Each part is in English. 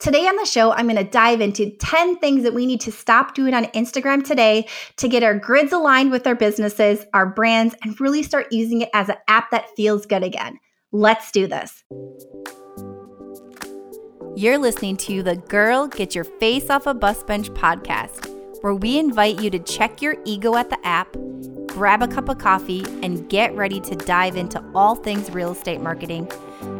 Today on the show, I'm going to dive into 10 things that we need to stop doing on Instagram today to get our grids aligned with our businesses, our brands, and really start using it as an app that feels good again. Let's do this. You're listening to the Girl Get Your Face Off a Bus Bench podcast, where we invite you to check your ego at the app, grab a cup of coffee, and get ready to dive into all things real estate marketing,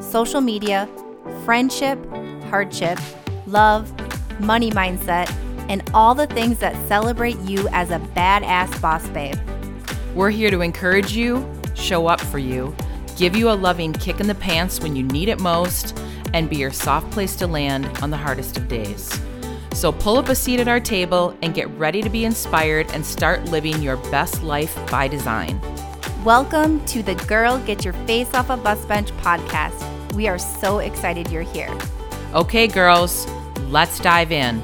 social media, friendship, hardship, love, money mindset, and all the things that celebrate you as a badass boss babe. We're here to encourage you, show up for you, give you a loving kick in the pants when you need it most, and be your soft place to land on the hardest of days. So pull up a seat at our table and get ready to be inspired and start living your best life by design. Welcome to the Girl Get Your Face Off a Bus Bench podcast. We are so excited you're here. Okay, girls, let's dive in.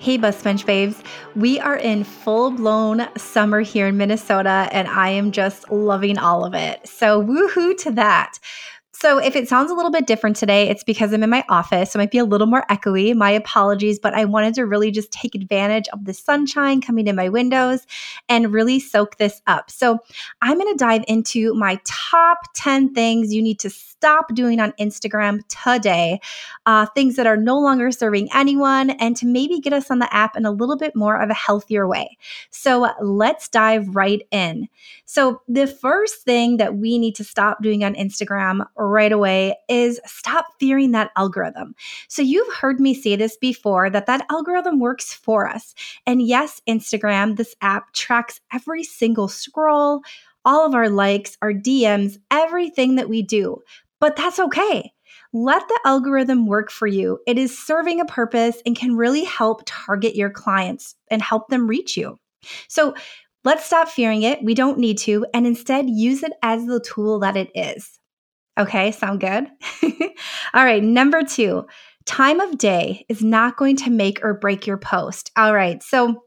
Hey, Bus Bench Faves. We are in full blown summer here in Minnesota, and I am just loving all of it. So, woohoo to that. So, if it sounds a little bit different today, it's because I'm in my office. So, it might be a little more echoey. My apologies, but I wanted to really just take advantage of the sunshine coming in my windows and really soak this up. So, I'm going to dive into my top 10 things you need to stop doing on Instagram today, uh, things that are no longer serving anyone, and to maybe get us on the app in a little bit more of a healthier way. So, let's dive right in. So, the first thing that we need to stop doing on Instagram right away is stop fearing that algorithm. So, you've heard me say this before that that algorithm works for us. And yes, Instagram, this app tracks every single scroll, all of our likes, our DMs, everything that we do. But that's okay. Let the algorithm work for you. It is serving a purpose and can really help target your clients and help them reach you. So, Let's stop fearing it. We don't need to, and instead use it as the tool that it is. Okay, sound good? All right, number two, time of day is not going to make or break your post. All right, so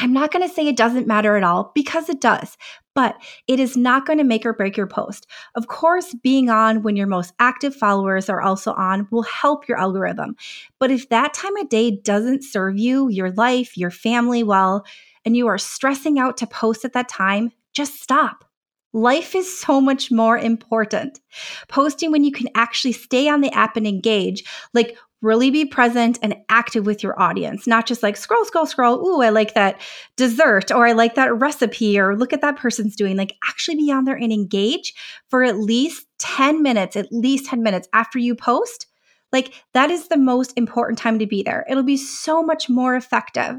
I'm not going to say it doesn't matter at all because it does, but it is not going to make or break your post. Of course, being on when your most active followers are also on will help your algorithm. But if that time of day doesn't serve you, your life, your family well, and you are stressing out to post at that time, just stop. Life is so much more important. Posting when you can actually stay on the app and engage, like really be present and active with your audience, not just like scroll, scroll, scroll. Ooh, I like that dessert, or I like that recipe, or look at that person's doing. Like actually be on there and engage for at least 10 minutes, at least 10 minutes after you post. Like that is the most important time to be there. It'll be so much more effective.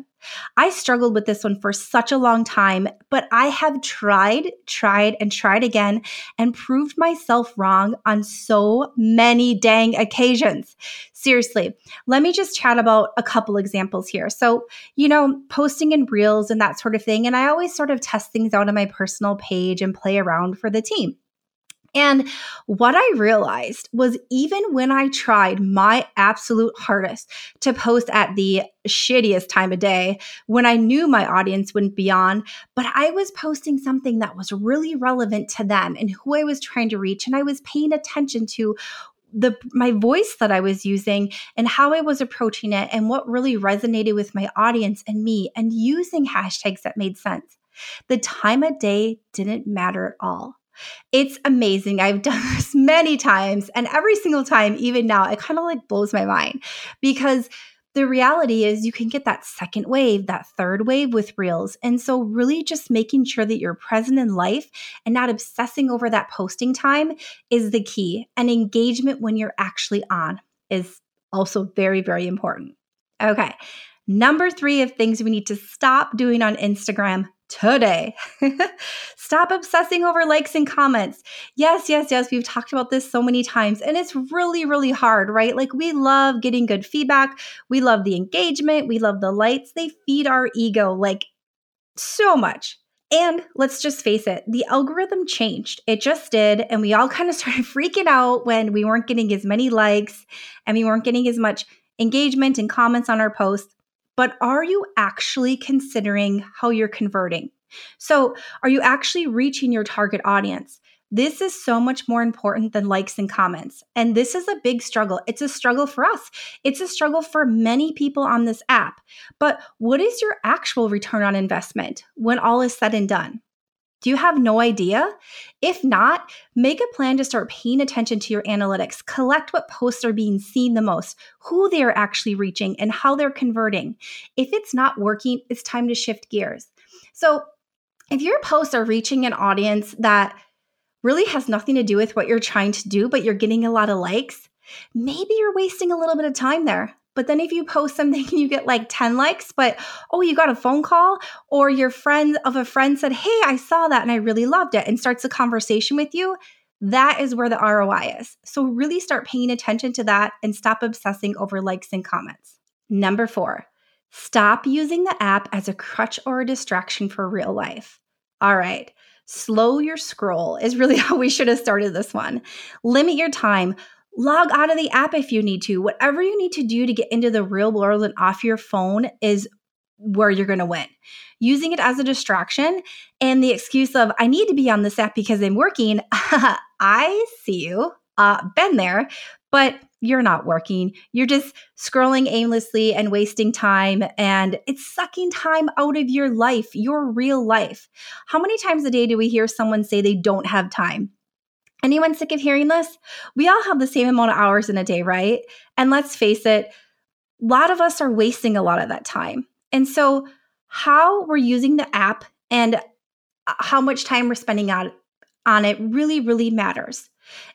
I struggled with this one for such a long time, but I have tried, tried, and tried again and proved myself wrong on so many dang occasions. Seriously, let me just chat about a couple examples here. So, you know, posting in reels and that sort of thing. And I always sort of test things out on my personal page and play around for the team. And what I realized was even when I tried my absolute hardest to post at the shittiest time of day, when I knew my audience wouldn't be on, but I was posting something that was really relevant to them and who I was trying to reach. And I was paying attention to the my voice that I was using and how I was approaching it and what really resonated with my audience and me and using hashtags that made sense. The time of day didn't matter at all. It's amazing. I've done this many times, and every single time, even now, it kind of like blows my mind because the reality is you can get that second wave, that third wave with reels. And so, really, just making sure that you're present in life and not obsessing over that posting time is the key. And engagement when you're actually on is also very, very important. Okay. Number three of things we need to stop doing on Instagram today. Stop obsessing over likes and comments. Yes, yes, yes. We've talked about this so many times, and it's really, really hard, right? Like, we love getting good feedback. We love the engagement. We love the lights. They feed our ego like so much. And let's just face it, the algorithm changed. It just did. And we all kind of started freaking out when we weren't getting as many likes and we weren't getting as much engagement and comments on our posts but are you actually considering how you're converting? So, are you actually reaching your target audience? This is so much more important than likes and comments. And this is a big struggle. It's a struggle for us. It's a struggle for many people on this app. But what is your actual return on investment when all is said and done? Do you have no idea? If not, make a plan to start paying attention to your analytics. Collect what posts are being seen the most, who they are actually reaching, and how they're converting. If it's not working, it's time to shift gears. So, if your posts are reaching an audience that really has nothing to do with what you're trying to do, but you're getting a lot of likes, maybe you're wasting a little bit of time there. But then if you post something and you get like 10 likes, but oh, you got a phone call or your friend of a friend said, Hey, I saw that and I really loved it and starts a conversation with you, that is where the ROI is. So really start paying attention to that and stop obsessing over likes and comments. Number four, stop using the app as a crutch or a distraction for real life. All right slow your scroll is really how we should have started this one. Limit your time. Log out of the app if you need to. Whatever you need to do to get into the real world and off your phone is where you're going to win. Using it as a distraction and the excuse of, I need to be on this app because I'm working. I see you. Uh, been there, but you're not working. You're just scrolling aimlessly and wasting time, and it's sucking time out of your life, your real life. How many times a day do we hear someone say they don't have time? Anyone sick of hearing this? We all have the same amount of hours in a day, right? And let's face it, a lot of us are wasting a lot of that time. And so, how we're using the app and uh, how much time we're spending on, on it really, really matters.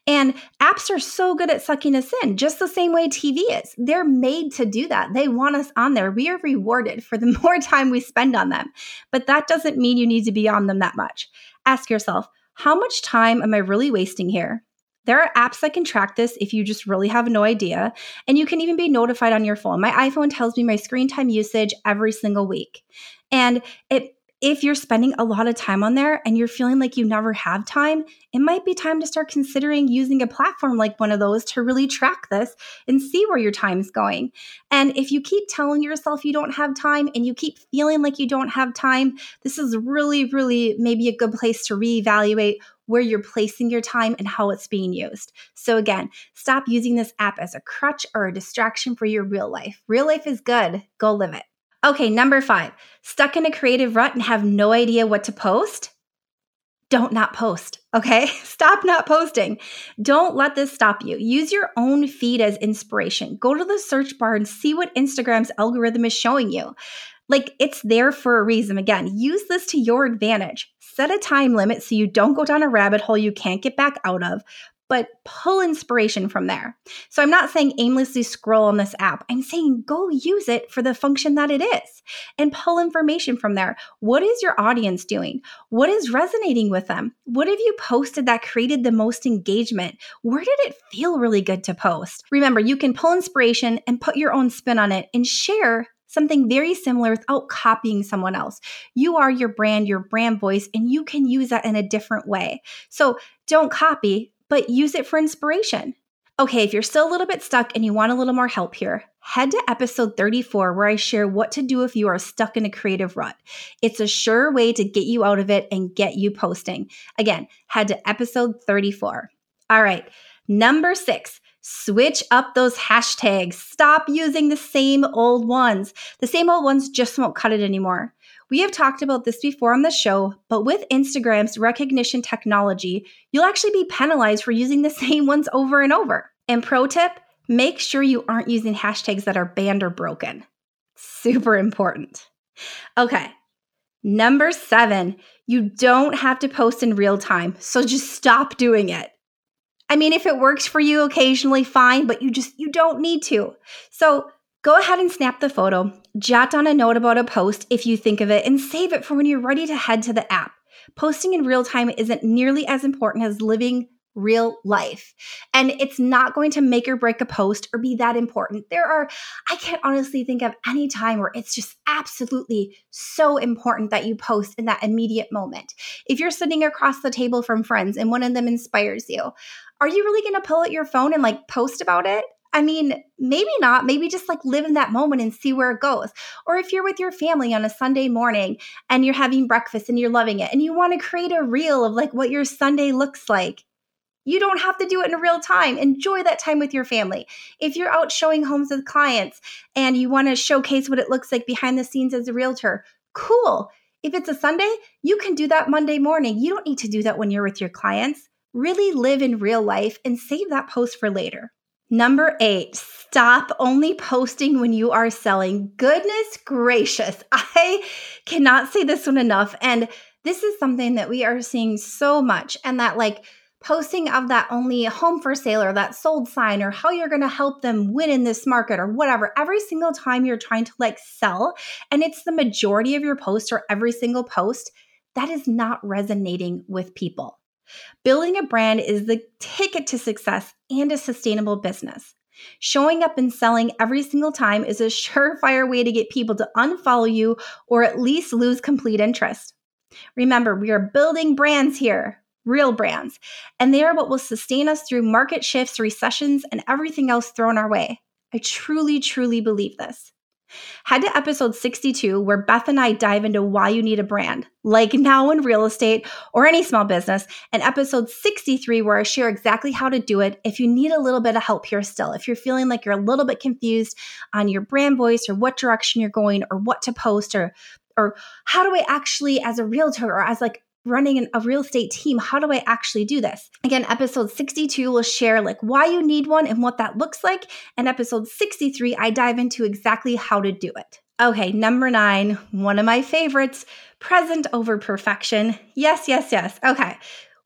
And apps are so good at sucking us in, just the same way TV is. They're made to do that. They want us on there. We are rewarded for the more time we spend on them. But that doesn't mean you need to be on them that much. Ask yourself, how much time am I really wasting here? There are apps that can track this if you just really have no idea. And you can even be notified on your phone. My iPhone tells me my screen time usage every single week. And it if you're spending a lot of time on there and you're feeling like you never have time, it might be time to start considering using a platform like one of those to really track this and see where your time is going. And if you keep telling yourself you don't have time and you keep feeling like you don't have time, this is really, really maybe a good place to reevaluate where you're placing your time and how it's being used. So, again, stop using this app as a crutch or a distraction for your real life. Real life is good, go live it. Okay, number five, stuck in a creative rut and have no idea what to post? Don't not post, okay? Stop not posting. Don't let this stop you. Use your own feed as inspiration. Go to the search bar and see what Instagram's algorithm is showing you. Like it's there for a reason. Again, use this to your advantage. Set a time limit so you don't go down a rabbit hole you can't get back out of but pull inspiration from there. So I'm not saying aimlessly scroll on this app. I'm saying go use it for the function that it is and pull information from there. What is your audience doing? What is resonating with them? What have you posted that created the most engagement? Where did it feel really good to post? Remember, you can pull inspiration and put your own spin on it and share something very similar without copying someone else. You are your brand, your brand voice, and you can use that in a different way. So don't copy, but use it for inspiration. Okay, if you're still a little bit stuck and you want a little more help here, head to episode 34 where I share what to do if you are stuck in a creative rut. It's a sure way to get you out of it and get you posting. Again, head to episode 34. All right, number six. Switch up those hashtags. Stop using the same old ones. The same old ones just won't cut it anymore. We have talked about this before on the show, but with Instagram's recognition technology, you'll actually be penalized for using the same ones over and over. And pro tip make sure you aren't using hashtags that are banned or broken. Super important. Okay, number seven, you don't have to post in real time, so just stop doing it. I mean, if it works for you occasionally, fine, but you just you don't need to. So Go ahead and snap the photo, jot down a note about a post if you think of it, and save it for when you're ready to head to the app. Posting in real time isn't nearly as important as living real life. And it's not going to make or break a post or be that important. There are, I can't honestly think of any time where it's just absolutely so important that you post in that immediate moment. If you're sitting across the table from friends and one of them inspires you, are you really going to pull out your phone and like post about it? I mean, maybe not. Maybe just like live in that moment and see where it goes. Or if you're with your family on a Sunday morning and you're having breakfast and you're loving it and you want to create a reel of like what your Sunday looks like, you don't have to do it in real time. Enjoy that time with your family. If you're out showing homes with clients and you want to showcase what it looks like behind the scenes as a realtor, cool. If it's a Sunday, you can do that Monday morning. You don't need to do that when you're with your clients. Really live in real life and save that post for later. Number eight, stop only posting when you are selling. Goodness gracious, I cannot say this one enough. And this is something that we are seeing so much, and that like posting of that only home for sale or that sold sign or how you're going to help them win in this market or whatever every single time you're trying to like sell and it's the majority of your post or every single post that is not resonating with people building a brand is the ticket to success and a sustainable business Showing up and selling every single time is a surefire way to get people to unfollow you or at least lose complete interest. Remember, we are building brands here real brands. And they are what will sustain us through market shifts, recessions, and everything else thrown our way. I truly, truly believe this. Head to episode 62, where Beth and I dive into why you need a brand, like now in real estate or any small business, and episode 63, where I share exactly how to do it if you need a little bit of help here still. If you're feeling like you're a little bit confused on your brand voice or what direction you're going or what to post or or how do I actually, as a realtor or as like running a real estate team how do i actually do this again episode 62 will share like why you need one and what that looks like and episode 63 i dive into exactly how to do it okay number nine one of my favorites present over perfection yes yes yes okay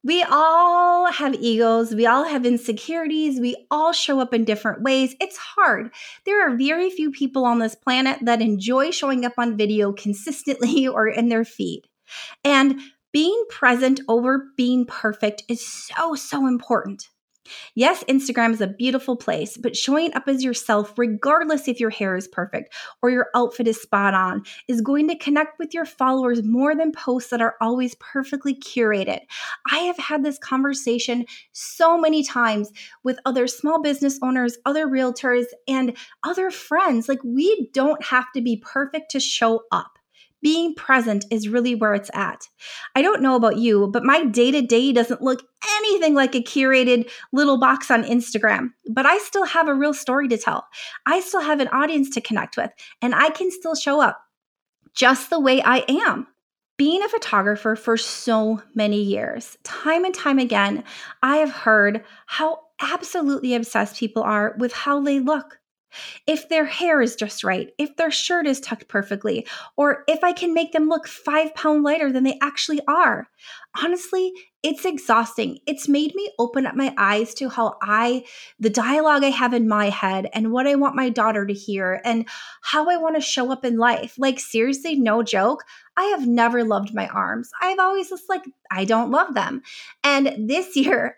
we all have egos. We all have insecurities. We all show up in different ways. It's hard. There are very few people on this planet that enjoy showing up on video consistently or in their feed. And being present over being perfect is so, so important. Yes, Instagram is a beautiful place, but showing up as yourself, regardless if your hair is perfect or your outfit is spot on, is going to connect with your followers more than posts that are always perfectly curated. I have had this conversation so many times with other small business owners, other realtors, and other friends. Like, we don't have to be perfect to show up being present is really where it's at. I don't know about you, but my day to day doesn't look anything like a curated little box on Instagram, but I still have a real story to tell. I still have an audience to connect with, and I can still show up just the way I am. Being a photographer for so many years, time and time again, I have heard how absolutely obsessed people are with how they look if their hair is just right, if their shirt is tucked perfectly, or if I can make them look five pound lighter than they actually are. Honestly, it's exhausting. It's made me open up my eyes to how I, the dialogue I have in my head, and what I want my daughter to hear, and how I want to show up in life. Like, seriously, no joke. I have never loved my arms. I've always just like, I don't love them. And this year,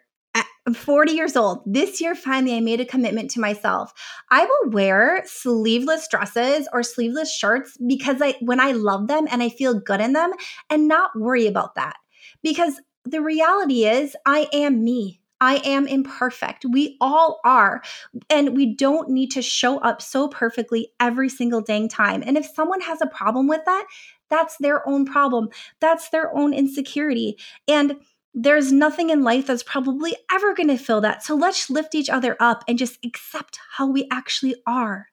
I'm 40 years old. This year, finally, I made a commitment to myself. I will wear sleeveless dresses or sleeveless shirts because I, when I love them and I feel good in them, and not worry about that. Because the reality is, I am me. I am imperfect. We all are. And we don't need to show up so perfectly every single dang time. And if someone has a problem with that, that's their own problem. That's their own insecurity. And there's nothing in life that's probably ever going to fill that. So let's lift each other up and just accept how we actually are.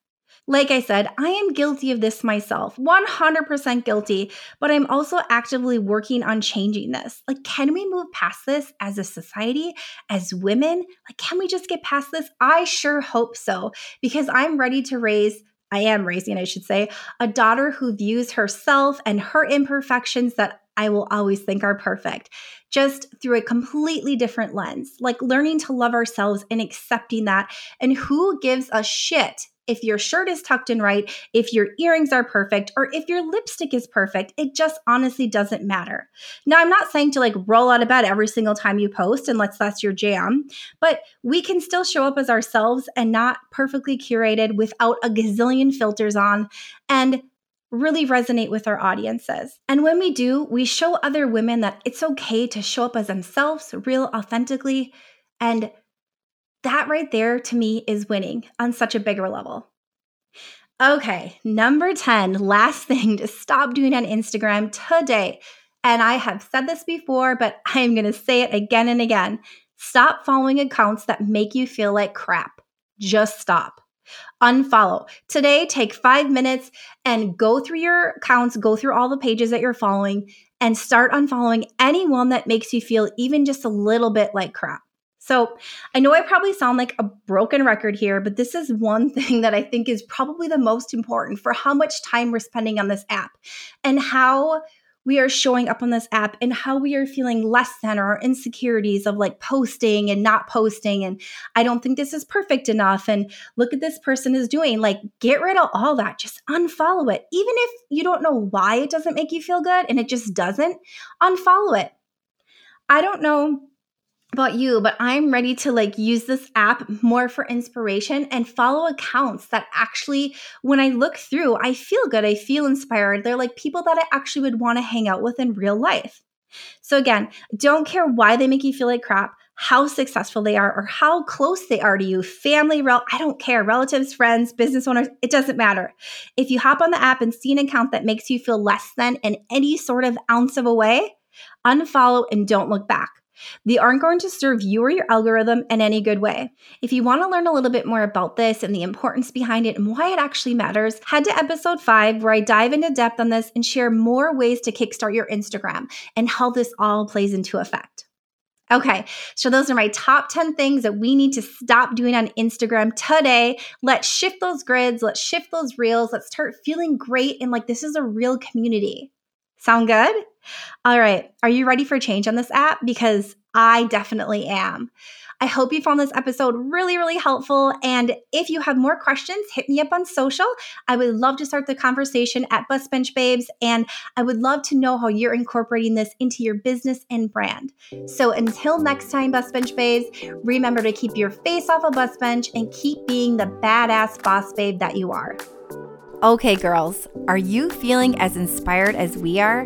Like I said, I am guilty of this myself, 100% guilty, but I'm also actively working on changing this. Like, can we move past this as a society, as women? Like, can we just get past this? I sure hope so, because I'm ready to raise I am raising, I should say, a daughter who views herself and her imperfections that I will always think are perfect, just through a completely different lens, like learning to love ourselves and accepting that. And who gives a shit if your shirt is tucked in right, if your earrings are perfect, or if your lipstick is perfect. It just honestly doesn't matter. Now, I'm not saying to like roll out of bed every single time you post unless that's your jam, but we can still show up as ourselves and not perfectly curated without a gazillion filters on. And really resonate with our audiences. And when we do, we show other women that it's okay to show up as themselves, real authentically, and That right there to me is winning on such a bigger level. Okay, number 10, last thing to stop doing on Instagram today. And I have said this before, but I am going to say it again and again. Stop following accounts that make you feel like crap. Just stop. Unfollow. Today, take five minutes and go through your accounts, go through all the pages that you're following, and start unfollowing anyone that makes you feel even just a little bit like crap. So, I know I probably sound like a broken record here, but this is one thing that I think is probably the most important for how much time we're spending on this app and how we are showing up on this app and how we are feeling less than or our insecurities of like posting and not posting. And I don't think this is perfect enough. And look at this person is doing. Like, get rid of all that. Just unfollow it. Even if you don't know why it doesn't make you feel good and it just doesn't, unfollow it. I don't know about you, but I'm ready to like use this app more for inspiration and follow accounts that actually, when I look through, I feel good. I feel inspired. They're like people that I actually would want to hang out with in real life. So, again, don't care why they make you feel like crap, how successful they are, or how close they are to you family, rel- I don't care, relatives, friends, business owners, it doesn't matter. If you hop on the app and see an account that makes you feel less than in any sort of ounce of a way, unfollow and don't look back. They aren't going to serve you or your algorithm in any good way. If you want to learn a little bit more about this and the importance behind it and why it actually matters, head to episode five where I dive into depth on this and share more ways to kickstart your Instagram and how this all plays into effect. Okay, so those are my top 10 things that we need to stop doing on Instagram today. Let's shift those grids, let's shift those reels, let's start feeling great and like this is a real community. Sound good? All right. Are you ready for change on this app? Because I definitely am. I hope you found this episode really, really helpful. And if you have more questions, hit me up on social. I would love to start the conversation at Bus Bench Babes. And I would love to know how you're incorporating this into your business and brand. So until next time, Bus Bench Babes, remember to keep your face off a bus bench and keep being the badass boss babe that you are. Okay, girls, are you feeling as inspired as we are?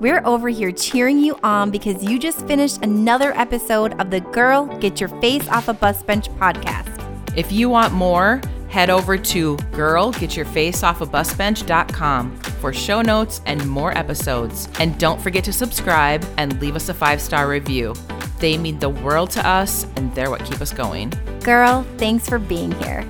We're over here cheering you on because you just finished another episode of the Girl Get Your Face Off a Bus Bench podcast. If you want more, head over to girlgetyourfaceoffabusbench.com for show notes and more episodes. And don't forget to subscribe and leave us a five star review. They mean the world to us and they're what keep us going. Girl, thanks for being here.